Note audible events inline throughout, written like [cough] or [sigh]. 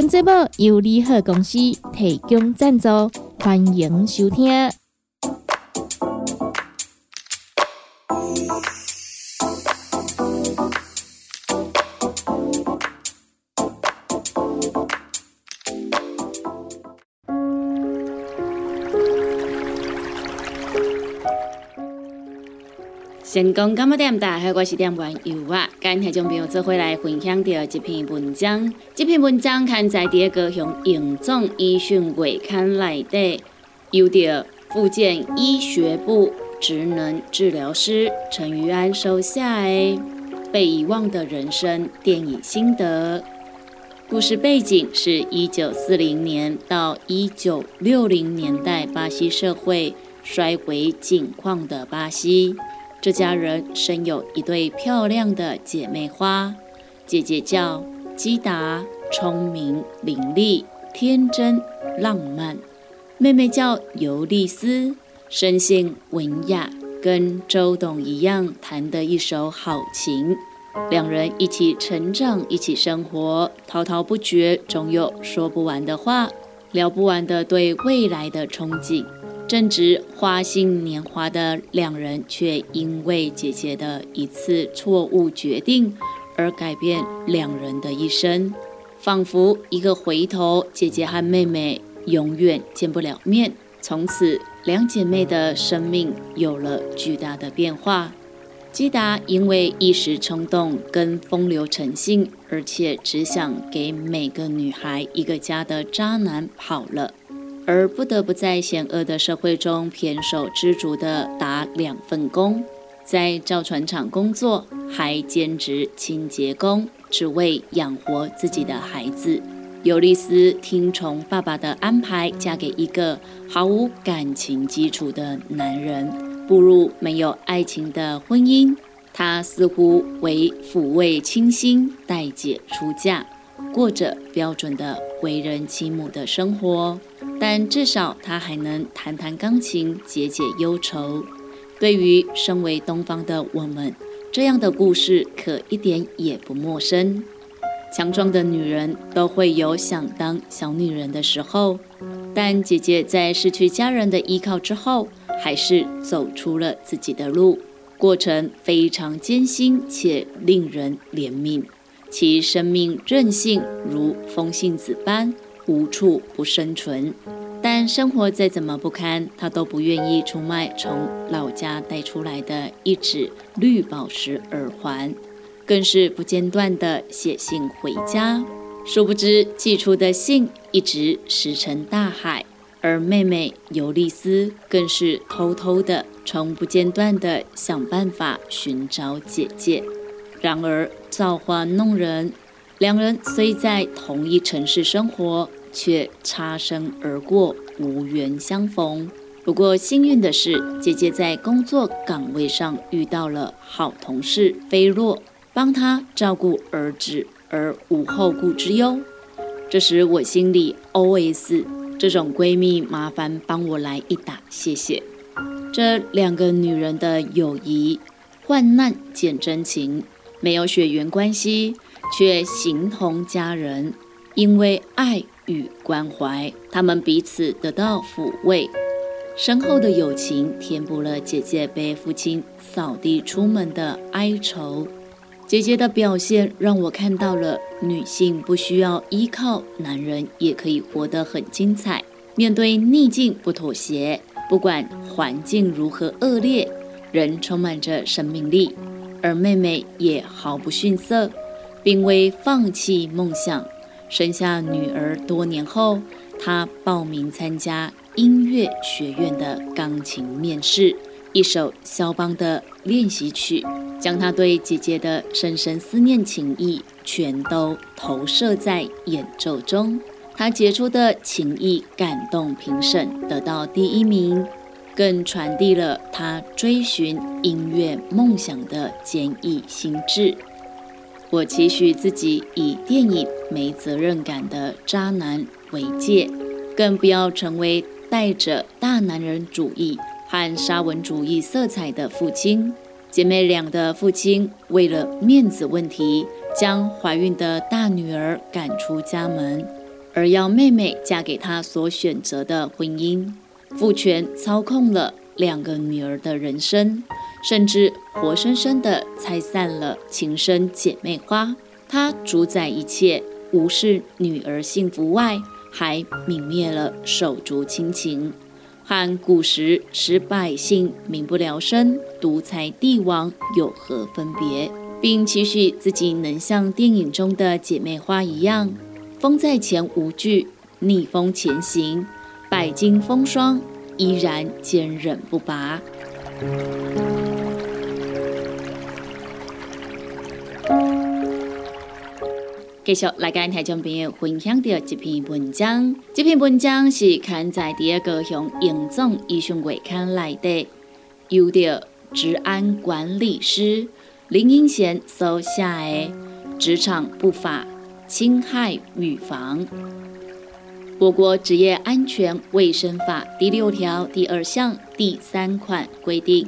本节目由利好公司提供赞助，欢迎收听。成功干么点？大家好，我是点玩游啊。今日将朋友做回来分享到一篇文章。这篇文章刊在第一个向营总医讯月刊内底，由着福建医学部职能治疗师陈于安收下诶《被遗忘的人生》电影心得。故事背景是一九四零年到一九六零年代巴西社会衰微景况的巴西。这家人生有一对漂亮的姐妹花，姐姐叫基达，聪明伶俐、天真浪漫；妹妹叫尤丽丝，生性文雅，跟周董一样，弹得一手好琴。两人一起成长，一起生活，滔滔不绝，总有说不完的话，聊不完的对未来的憧憬。正值花信年华的两人，却因为姐姐的一次错误决定而改变两人的一生，仿佛一个回头，姐姐和妹妹永远见不了面。从此，两姐妹的生命有了巨大的变化。基达因为一时冲动跟风流成性，而且只想给每个女孩一个家的渣男跑了。而不得不在险恶的社会中胼手知足地打两份工，在造船厂工作，还兼职清洁工，只为养活自己的孩子。尤利斯听从爸爸的安排，嫁给一个毫无感情基础的男人，步入没有爱情的婚姻。她似乎为抚慰倾心，待姐出嫁。过着标准的为人妻母的生活，但至少他还能弹弹钢琴，解解忧愁。对于身为东方的我们，这样的故事可一点也不陌生。强壮的女人都会有想当小女人的时候，但姐姐在失去家人的依靠之后，还是走出了自己的路，过程非常艰辛且令人怜悯。其生命韧性如风信子般无处不生存，但生活再怎么不堪，他都不愿意出卖从老家带出来的一只绿宝石耳环，更是不间断地写信回家。殊不知寄出的信一直石沉大海，而妹妹尤丽丝更是偷偷的、从不间断地想办法寻找姐姐。然而造化弄人，两人虽在同一城市生活，却擦身而过，无缘相逢。不过幸运的是，姐姐在工作岗位上遇到了好同事菲洛，帮她照顾儿子而无后顾之忧。这时我心里 OS：这种闺蜜，麻烦帮我来一打，谢谢。这两个女人的友谊，患难见真情。没有血缘关系，却形同家人。因为爱与关怀，他们彼此得到抚慰。深厚的友情填补了姐姐被父亲扫地出门的哀愁。姐姐的表现让我看到了女性不需要依靠男人也可以活得很精彩。面对逆境不妥协，不管环境如何恶劣，仍充满着生命力。而妹妹也毫不逊色，并未放弃梦想。生下女儿多年后，她报名参加音乐学院的钢琴面试。一首肖邦的练习曲，将她对姐姐的深深思念情谊全都投射在演奏中。她杰出的情谊感动评审，得到第一名，更传递了他追寻音乐梦想的坚毅心智。我期许自己以电影没责任感的渣男为戒，更不要成为带着大男人主义和沙文主义色彩的父亲。姐妹俩的父亲为了面子问题，将怀孕的大女儿赶出家门。而要妹妹嫁给他所选择的婚姻，父权操控了两个女儿的人生，甚至活生生的拆散了情深姐妹花。他主宰一切，无视女儿幸福外，还泯灭了手足亲情，和古时使百姓民不聊生、独裁帝王有何分别？并期许自己能像电影中的姐妹花一样。风在前无惧，逆风前行，百经风霜依然坚韧不拔。继续来跟听众朋友分享的这篇文章，这篇文章是刊在第二个向严总医生月刊来的，由着治安管理师林英贤所写的职场不法。侵害预防。我国职业安全卫生法第六条第二项第三款规定，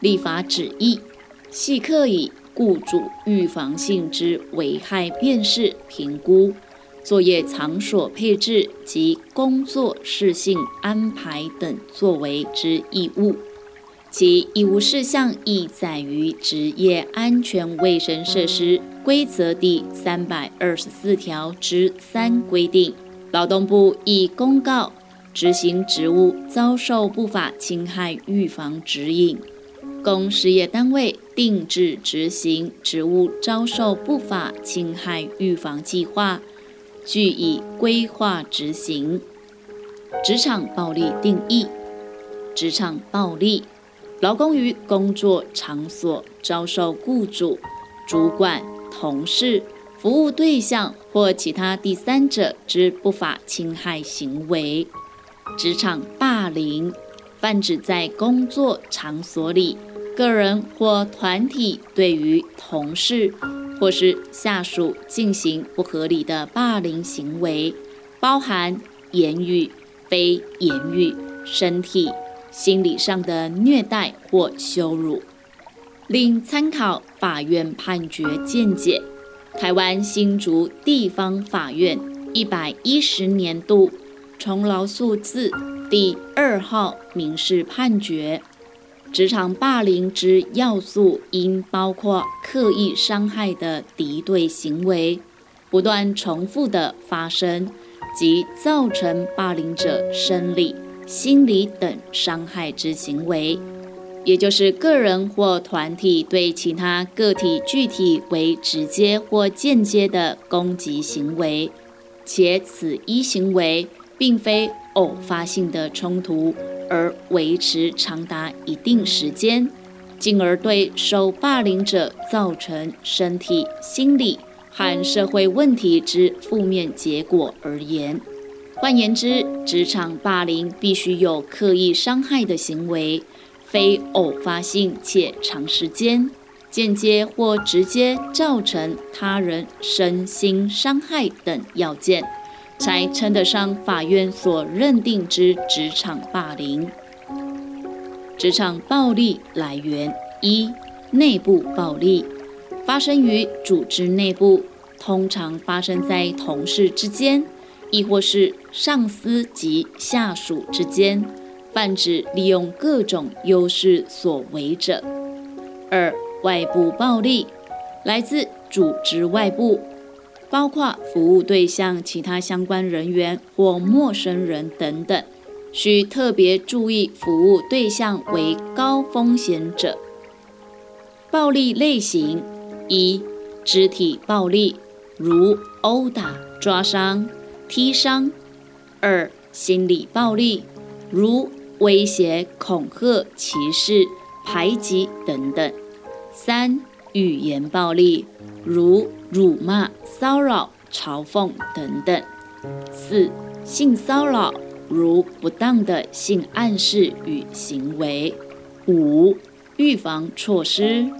立法旨意系刻以雇主预防性之危害辨识、评估、作业场所配置及工作事性安排等作为之义务。其义务事项亦载于职业安全卫生设施规则第三百二十四条之三规定。劳动部已公告执行职务遭受不法侵害预防指引，供事业单位定制执行职务遭受不法侵害预防计划，据以规划执行。职场暴力定义：职场暴力。劳工于工作场所遭受雇主、主管、同事、服务对象或其他第三者之不法侵害行为，职场霸凌，泛指在工作场所里，个人或团体对于同事或是下属进行不合理的霸凌行为，包含言语、非言语、身体。心理上的虐待或羞辱，另参考法院判决见解。台湾新竹地方法院一百一十年度重劳诉字第二号民事判决：职场霸凌之要素应包括刻意伤害的敌对行为，不断重复的发生，及造成霸凌者生理。心理等伤害之行为，也就是个人或团体对其他个体具体为直接或间接的攻击行为，且此一行为并非偶发性的冲突，而维持长达一定时间，进而对受霸凌者造成身体、心理和社会问题之负面结果而言。换言之，职场霸凌必须有刻意伤害的行为，非偶发性且长时间、间接或直接造成他人身心伤害等要件，才称得上法院所认定之职场霸凌。职场暴力来源一、内部暴力，发生于组织内部，通常发生在同事之间。亦或是上司及下属之间，泛指利用各种优势所为者。二、外部暴力来自组织外部，包括服务对象、其他相关人员或陌生人等等，需特别注意服务对象为高风险者。暴力类型一、肢体暴力，如殴打、抓伤。踢伤；二、心理暴力，如威胁、恐吓、歧视、排挤等等；三、语言暴力，如辱骂、骚扰、嘲讽等等；四、性骚扰，如不当的性暗示与行为。五、预防措施，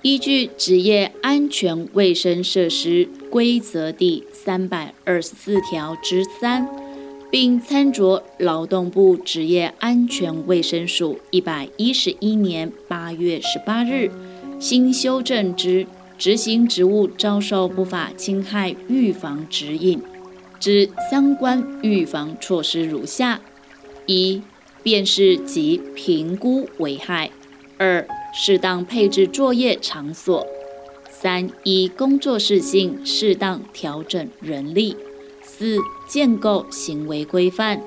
依据《职业安全卫生设施规则》第三百二十四条之三，并参酌劳动部职业安全卫生署一百一十一年八月十八日新修正之。执行职务遭受不法侵害预防指引之相关预防措施如下：一、辨识及评估危害；二、适当配置作业场所；三、依工作事性适当调整人力；四、建构行为规范；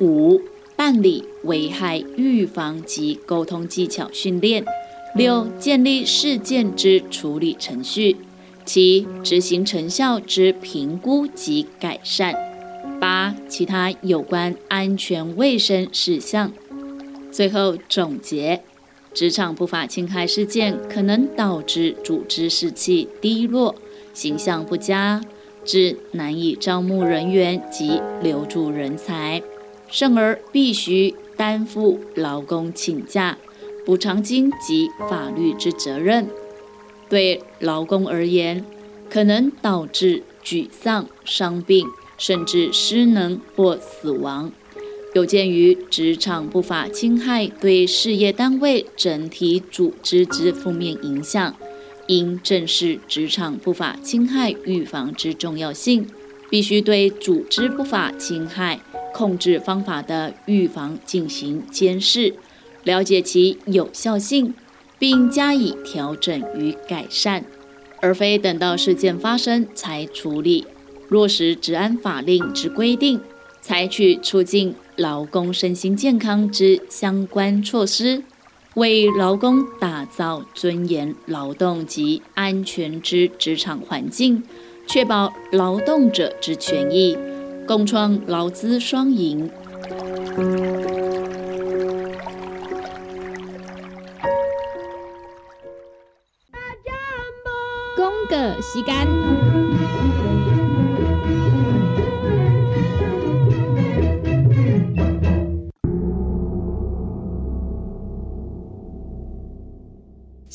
五、办理危害预防及沟通技巧训练。六、建立事件之处理程序；七、执行成效之评估及改善；八、其他有关安全卫生事项。最后总结：职场不法侵害事件可能导致组织士气低落、形象不佳，致难以招募人员及留住人才，甚而必须担负劳工请假。补偿金及法律之责任，对劳工而言，可能导致沮丧、伤病，甚至失能或死亡。有鉴于职场不法侵害对事业单位整体组织之负面影响，应正视职场不法侵害预防之重要性，必须对组织不法侵害控制方法的预防进行监视。了解其有效性，并加以调整与改善，而非等到事件发生才处理。落实治安法令之规定，采取促进劳工身心健康之相关措施，为劳工打造尊严劳动及安全之职场环境，确保劳动者之权益，共创劳资双赢。个时间，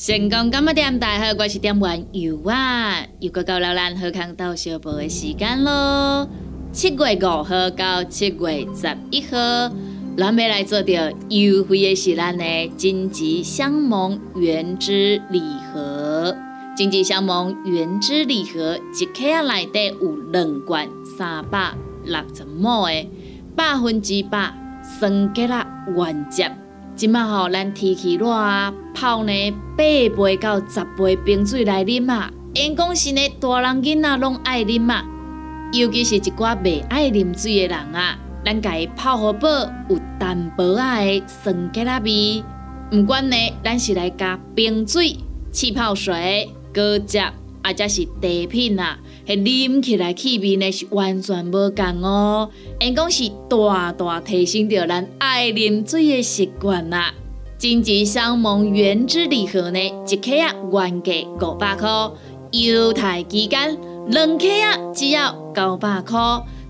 成功干么点？大好，我是点玩游啊！又到了咱喝康到小宝的时间咯。七月五号到七月十一号，咱要来做着优惠的是咱的金吉香檬原汁礼盒。经济相盟原汁礼盒一克啊内底有两罐三百六十毫的百分之百酸结啦原汁。即马吼，咱天气热啊，泡呢八杯到十杯冰水来啉啊。因讲是呢，大人囡仔拢爱啉啊，尤其是一寡未爱啉水的人啊，咱家泡好饱有淡薄仔的酸结啦味。毋管呢，咱是来加冰水、气泡水。果汁啊，则是茶品啊，迄啉起来气味呢是完全无同哦。因讲是大大提升着咱爱啉水的习惯啦。金桔香檬原汁礼盒呢，一克啊原价五百块，犹太期间两克啊只要九百块。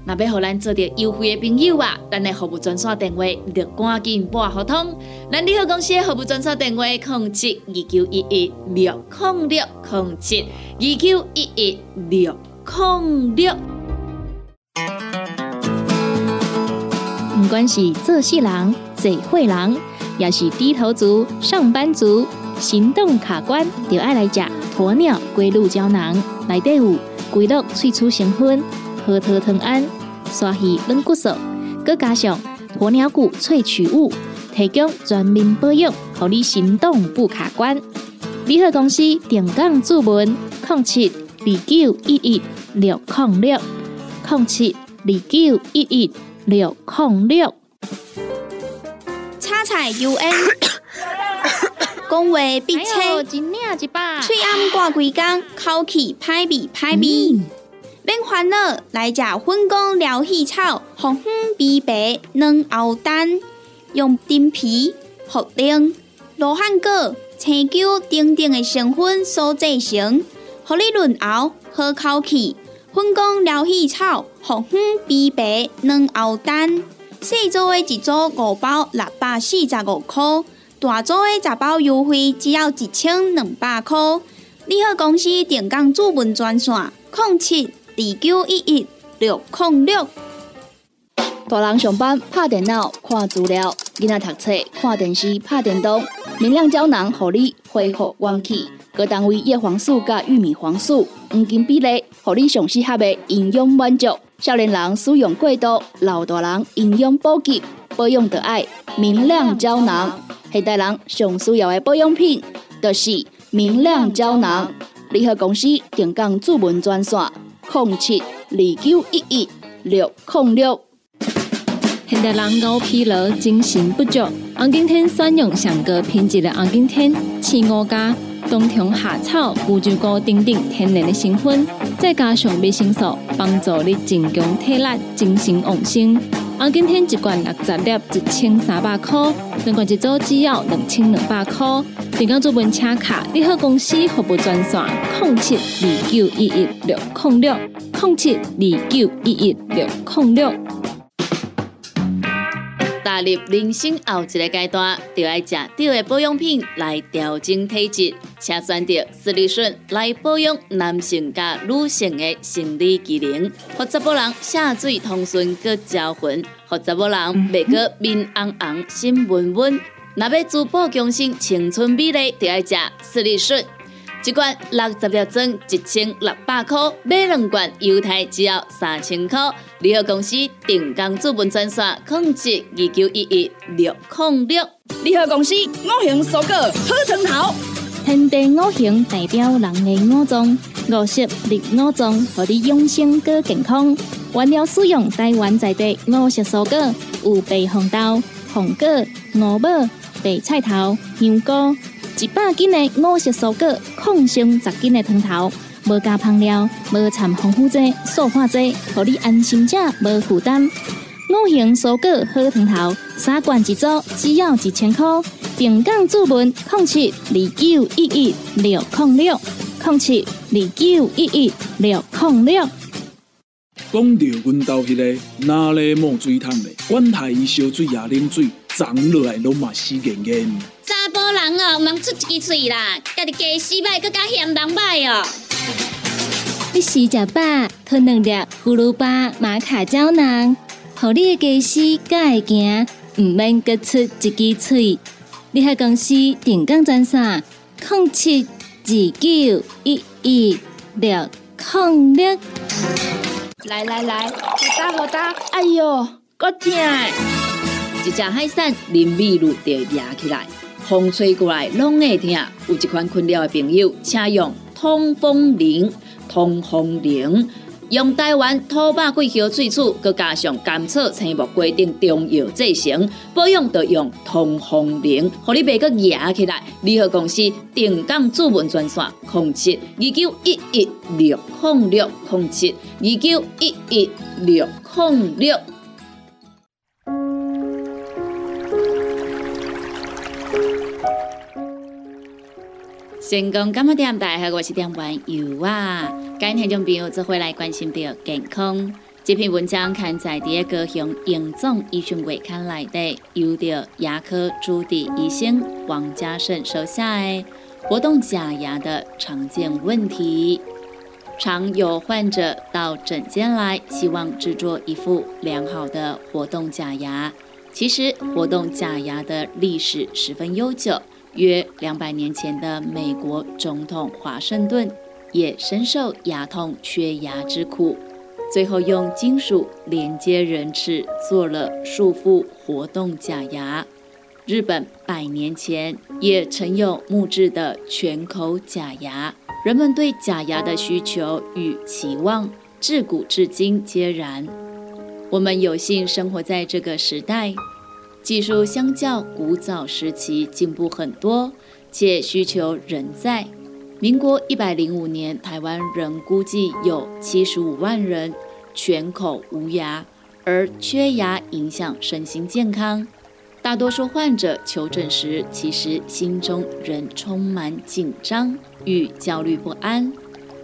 那要互咱做着优惠的朋友啊，咱的服务专线电话就赶紧拨合同。咱利好公司的服务专线电话：零七二九一一六零六零七二九一一六零六。不管是做事人、嘴会人，也是低头族、上班族，行动卡关，就爱来吃鸵鸟龟鹿胶囊，内底有龟鹿萃取成分。核桃藤胺、刷鱼软骨素，佮加上鸵鸟骨萃取物，提供全面保养，让你行动不卡关。联合公司定岗注文：零七二九一一六零六零七二九一一六零六。叉彩 U [coughs] N，讲话必切，嘴暗挂几工，口气歹味歹味。免烦恼，来食粉果疗气草，红粉枇杷软藕丹，用丁皮、茯苓、罗汉果、青椒等等的成分所制成，合你润喉好口气，粉工疗气草，红粉枇杷软藕蛋，细组的一组五包六百四十五块，大组的十包优惠只要一千两百块。你好，公司电工主文专线：零七二九一一六零六。大人上班拍电脑看资料，囡仔读册看电视拍电动，明亮胶囊互你恢复元气。各单位叶黄素加玉米黄素黄金比例，互你上适合的营养满足。少年人使用过度，老大人营养补给保养的爱明亮胶囊。现代人上需要的保养品，就是明亮胶囊。联合公司定岗主文专线：空七二九一一六空六。现代人熬疲劳，精神不足。红景天选用上个品质的红景天，青五加冬虫夏草、乌鸡菇等等天然的成分，再加上维生素，帮助你增强体力、精神旺盛。红景天一罐六十粒，一千三百块；两罐一组，只要两千两百块。订购做门车卡，你好公司服务专线：零七二九一一六零六零七二九一一六零六。踏入人生后一个阶段，就要食对的保养品来调整体质，请选择斯利顺来保养男性加女性的生理机能，或者某人下水通顺个招魂，或者某人袂个面红红心温温，若要珠宝更新青春美丽，就要食斯利顺。一罐六十粒装，一千六百块；买两罐，犹太只要三千块。联合公司定岗资本专线：控制二九一一六零六。联合公司五行蔬果好成头，天地五行代表人的五脏，五色绿五脏，让你养生更健康。原料使用台湾在地五色蔬果，有白红豆、红果、五宝、白菜头、香菇。一百斤的五色蔬果，抗性十斤的汤头，无加香料，无掺防腐剂、塑化剂，让你安心吃，无负担。五行蔬果好汤头，三罐一组，只要一千块。平港注文控七二九一一六控六控七二九一一六控六。讲到阮兜迄个哪里冒水桶的，管他伊烧水也冷水，长落来拢嘛死严严。查甫人哦，毋通出一支嘴啦，家己家洗歹，更加嫌人歹哦。你食食饱，吞两粒葫芦巴、马卡胶囊，互你的家洗更会行，毋免各出一支嘴。你喺公司定岗专线：零七二九一一六零六。来来来，好打好打，哎哟，够痛！一只海扇林密路就压起来。风吹过来拢会痛，有一款困扰的朋友，请用通风铃。通风铃用台湾土八桂香萃取，佮加上甘草、青木规定中药制成，保养要用通风铃，互你袂佮压起来。联合公司定岗主文专线：零七二九一一六零六零七二九一一六零六。成功感冒店大家好，我是店员尤啊。今天听众朋友做回来关心到健康，这篇文章刊载第一个向严总医讯会刊来的，由着牙科主治医生王家胜手下的活动假牙的常见问题。常有患者到诊间来，希望制作一副良好的活动假牙。其实，活动假牙的历史十分悠久。约两百年前的美国总统华盛顿也深受牙痛缺牙之苦，最后用金属连接人齿做了束缚活动假牙。日本百年前也曾有木质的全口假牙。人们对假牙的需求与期望自古至今皆然。我们有幸生活在这个时代。技术相较古早时期进步很多，且需求仍在。民国一百零五年，台湾人估计有七十五万人全口无牙，而缺牙影响身心健康。大多数患者求诊时，其实心中仍充满紧张与焦虑不安。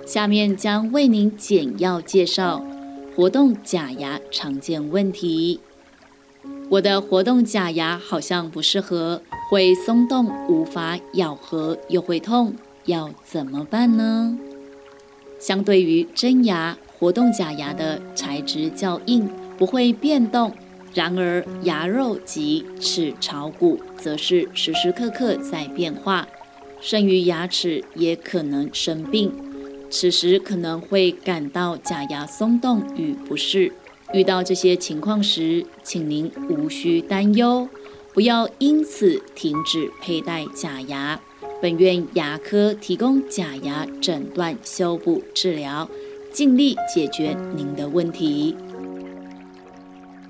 下面将为您简要介绍活动假牙常见问题。我的活动假牙好像不适合，会松动，无法咬合，又会痛，要怎么办呢？相对于真牙，活动假牙的材质较硬，不会变动。然而牙肉及齿槽骨则是时时刻刻在变化，剩余牙齿也可能生病。此时可能会感到假牙松动与不适。遇到这些情况时，请您无需担忧，不要因此停止佩戴假牙。本院牙科提供假牙诊断、修补、治疗，尽力解决您的问题。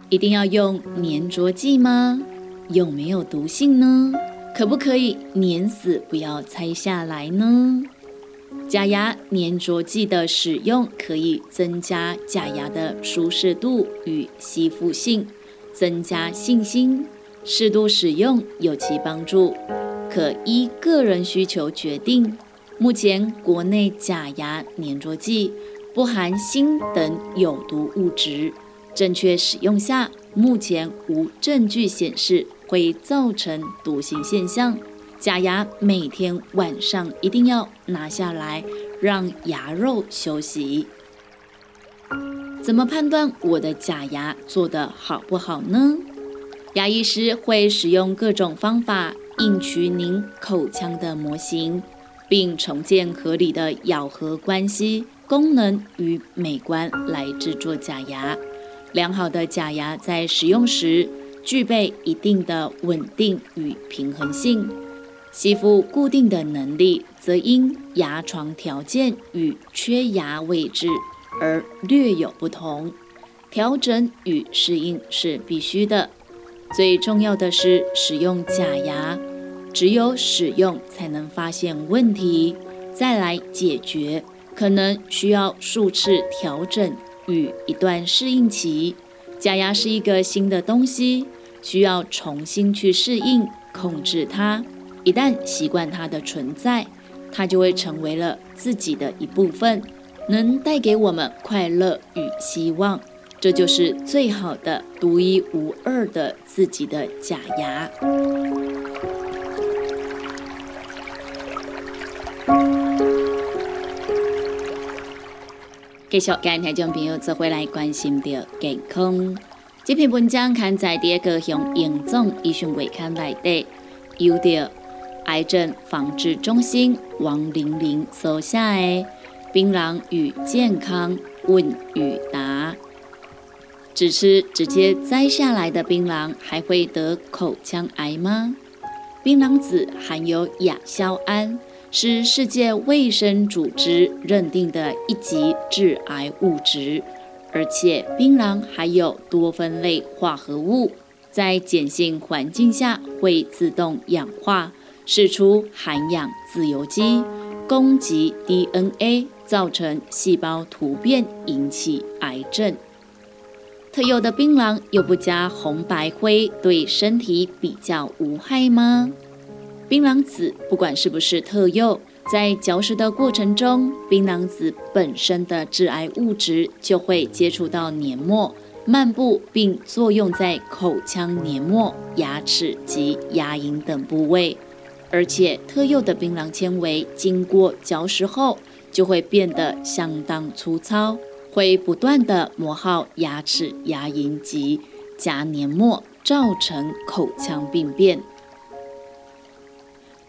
一定要用粘着剂吗？有没有毒性呢？可不可以粘死，不要拆下来呢？假牙粘着剂的使用可以增加假牙的舒适度与吸附性，增加信心。适度使用有其帮助，可依个人需求决定。目前国内假牙粘着剂不含锌等有毒物质，正确使用下，目前无证据显示会造成毒性现象。假牙每天晚上一定要拿下来，让牙肉休息。怎么判断我的假牙做得好不好呢？牙医师会使用各种方法硬取您口腔的模型，并重建合理的咬合关系、功能与美观来制作假牙。良好的假牙在使用时具备一定的稳定与平衡性。吸附固定的能力，则因牙床条件与缺牙位置而略有不同。调整与适应是必须的。最重要的是使用假牙，只有使用才能发现问题，再来解决。可能需要数次调整与一段适应期。假牙是一个新的东西，需要重新去适应、控制它。一旦习惯它的存在，它就会成为了自己的一部分，能带给我们快乐与希望。这就是最好的、独一无二的自己的假牙。继续跟听众朋友做回来关心的健康。这篇文章刊在第二个向严重医学期刊内底，有着。癌症防治中心王玲玲所下的《槟榔与健康问与答》：只吃直接摘下来的槟榔，还会得口腔癌吗？槟榔籽含有亚硝胺，是世界卫生组织认定的一级致癌物质，而且槟榔还有多酚类化合物，在碱性环境下会自动氧化。释出含氧自由基，攻击 DNA，造成细胞突变，引起癌症。特有的槟榔又不加红白灰，对身体比较无害吗？槟榔籽不管是不是特有，在嚼食的过程中，槟榔籽本身的致癌物质就会接触到黏膜、漫步，并作用在口腔黏膜、牙齿及牙龈等部位。而且特有的槟榔纤维经过嚼食后，就会变得相当粗糙，会不断的磨耗牙齿、牙龈及颊黏膜，造成口腔病变。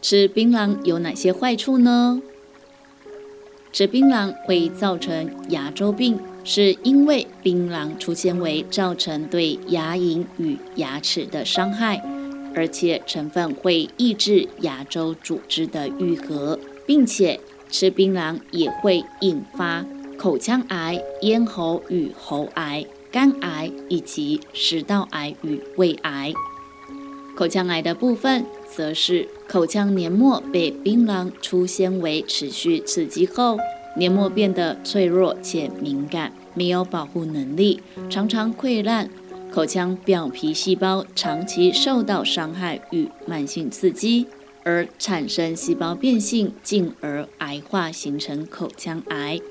吃槟榔有哪些坏处呢？吃槟榔会造成牙周病，是因为槟榔粗纤维造成对牙龈与牙齿的伤害。而且成分会抑制牙周组织的愈合，并且吃槟榔也会引发口腔癌、咽喉与喉癌、肝癌以及食道癌与胃癌。口腔癌的部分，则是口腔黏膜被槟榔粗纤维持续刺激后，黏膜变得脆弱且敏感，没有保护能力，常常溃烂。口腔表皮细胞长期受到伤害与慢性刺激，而产生细胞变性，进而癌化，形成口腔癌。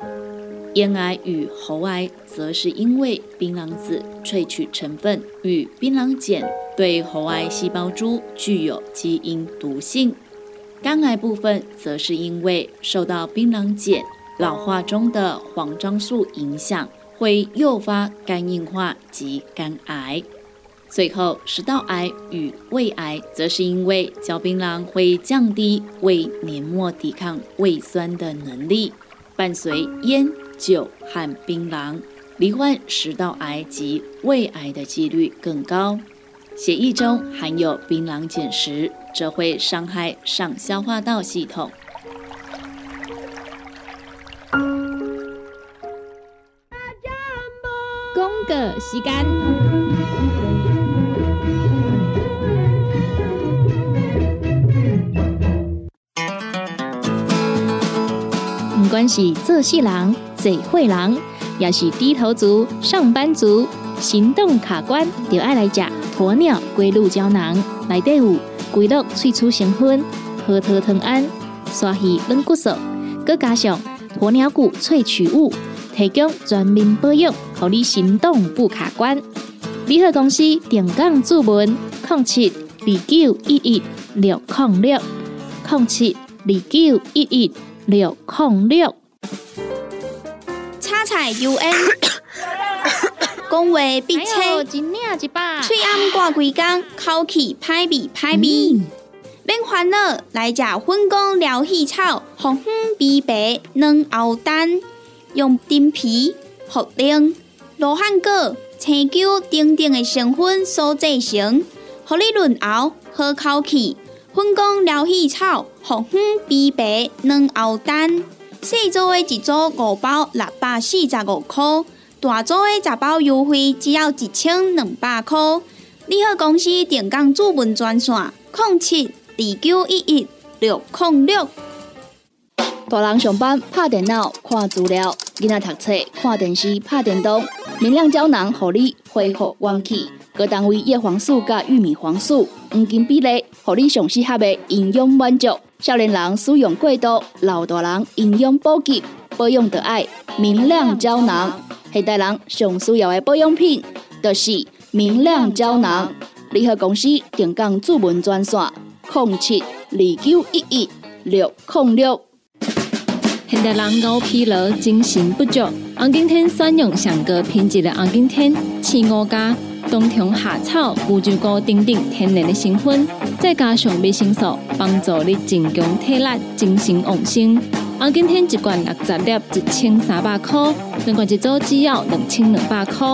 咽癌与喉癌则是因为槟榔籽萃取成分与槟榔碱对喉癌细胞株具有基因毒性。肝癌部分则是因为受到槟榔碱老化中的黄樟素影响，会诱发肝硬化及肝癌。最后，食道癌与胃癌则是因为嚼槟榔会降低胃黏膜抵抗胃酸的能力，伴随烟、酒和槟榔，罹患食道癌及胃癌的几率更高。血液中含有槟榔碱时，则会伤害上消化道系统。时间。不管是做事人、做会人，也是低头族、上班族，行动卡关，就爱来吃鸵鸟龟鹿胶囊。内底有龟鹿萃取成分、核桃藤胺、刷鱼软骨素，佮加上鸵鸟骨萃取物，提供全面保养，让你行动不卡关。联合公司定岗注文：零七二九一一六零六零七二九一一。六控六，叉彩 U N，讲话必切，嘴暗挂几工，口气歹味歹味。免烦恼，来食粉工疗气草，红粉碧白软藕丹，用丁皮、茯苓、罗汉果、青椒等等的成分所制成，合你润喉好口气。粉工疗气草，红粉碧白软藕蛋，细组的一组五包六百四十五块，大组的十包优惠只要一千两百块。你好，公司电工主文专线：零七二九一一六零六。大人上班拍电脑看资料，囡仔读册看电视拍电动，明亮胶囊合你恢复元气。各单位叶黄素加玉米黄素黄金比例，互你上适合的营养满足。少年人使用过度，老大人营养补给保养的爱明亮胶囊。现代人上需要的保养品，就是明亮胶囊。联合公司定岗主文专线：零七二九一一六零六。现代人熬疲劳，精神不足。安景天选用上个品质的安景天，青五加。冬虫夏草、乌鸡菇等等天然的成分，再加上维生素，帮助你增强体力、精神旺盛。啊，今天一罐六十粒，一千三百块；两罐一组，只要两千两百块。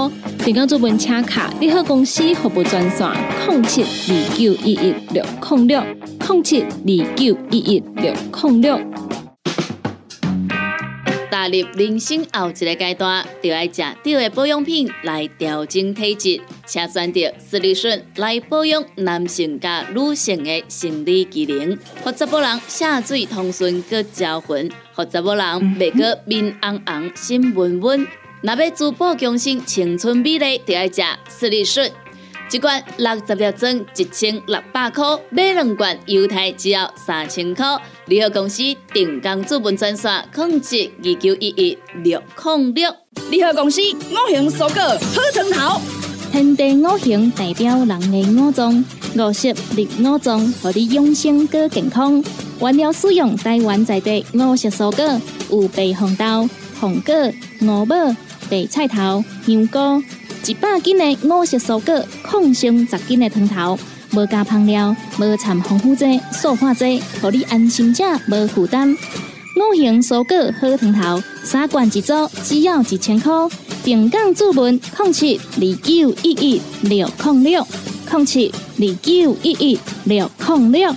订购做本车卡，你好公司服务专线：零七二九一一六零六零七二九一一六零六。踏入人生后一个阶段，就要食对的保养品来调整体质。请选择斯利顺来保养男性加女性的生理机能，或者某人下水通顺个招魂，或者某人袂个面红红心温温。若要珠宝强身、青春美丽，就要食斯利顺。一罐六十粒装，一千六百块；买两罐，犹太只要三千块。联合公司定岗资本专线：控制二九一一六零六。联合公司五行蔬果好藤头，天地五行代表人的五脏，五色绿五脏，让你养生更健康。原料使用台湾在地五色蔬果，有白红豆、红果、五宝、白菜头、香菇。一百斤的五色蔬果，抗性十斤的汤头，无加香料，无掺防腐剂、塑化剂，让你安心吃，无负担。五行蔬果好汤头，三罐一组，只要一千块。平港注文：零七二九一一六零六零七二九一一六零六。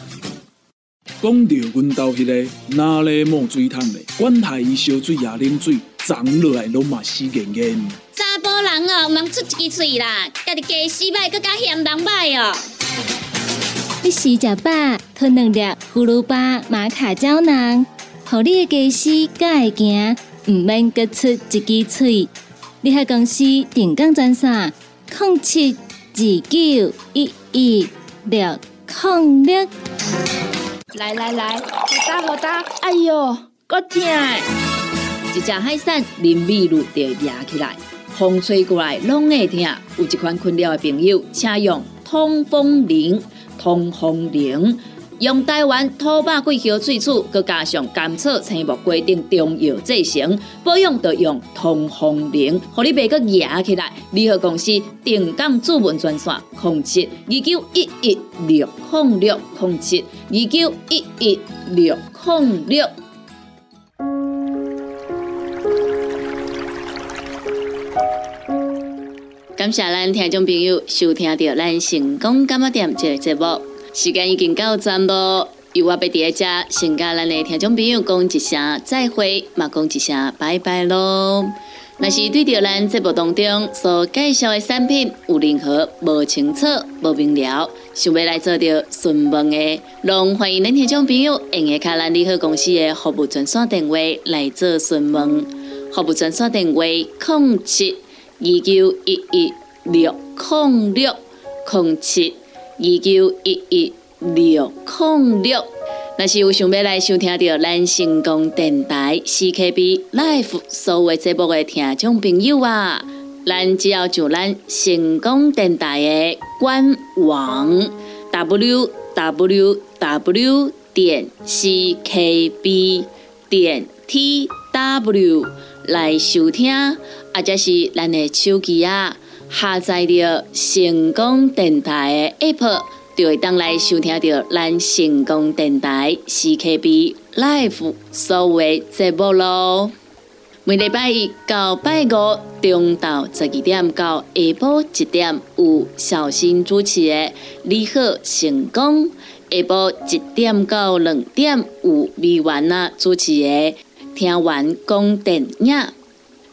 讲到阮兜迄个哪里冒水桶的，管他伊烧水也啉水，长落来拢嘛死严严。查甫人哦，毋通出一支嘴啦，家己家死歹，搁加嫌人歹哦。你洗食饱，吞两粒葫芦巴、马卡胶囊，互你的家洗更会行，毋免搁出一支嘴。你喺公司定岗专线：零七二九一一六零六。来来来，好大好大，哎呦，够痛！一只海扇林密路就压起来，风吹过来拢会疼。有一款困扰的朋友，请用通风铃，通风铃。用台湾土八桂香萃取，佮加上甘草、青木、规定中药制成，保养就用通风灵，互你袂佮压起来。联合公司定岗主文专线：控制二九一一六控六控制二九一一六控六。感谢咱听众朋友收听到咱成功感冒店这个节目。时间已经到站咯，由我伫在遮，先甲咱的听众朋友讲一声再会，嘛讲一声拜拜咯。若是对着咱节目当中所介绍的产品有任何无清楚、无明了，想要来做着询问的，拢欢迎恁听众朋友用下卡咱利好公司的服务专线电话来做询问。服务专线电话：零七二九一一六零六零七。二九一一六零六，若是有想要来收听到咱成功电台 CKB Life 所有节目的听众朋友啊，咱只要上咱成功电台的官网 w w w 点 c k b 点 t w 来收听，或者是咱的手机啊。下载着成功电台的 App，就会当来收听到咱成功电台 CKB Live 所有节目咯。每礼拜一到拜五中昼十二点到下晡一点有小新主持的《你好成功》，下晡一点到两点有美完啊主持的《听完讲电影》。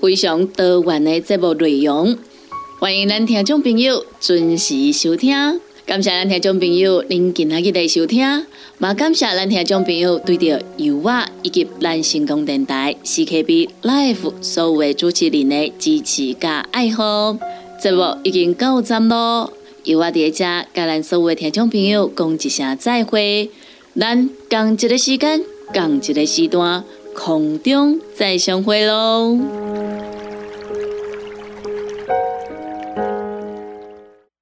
非常多元的节目内容，欢迎咱听众朋友准时收听。感谢咱听众朋友您今日的收听，也感谢咱听众朋友对着由我以及咱成功电台 CKB Life 所有的主持人的支持加爱好。节目已经到站咯，由我伫遮甲咱所有的听众朋友讲一声再会，咱共一个时间，共一个时段，空中再相会喽。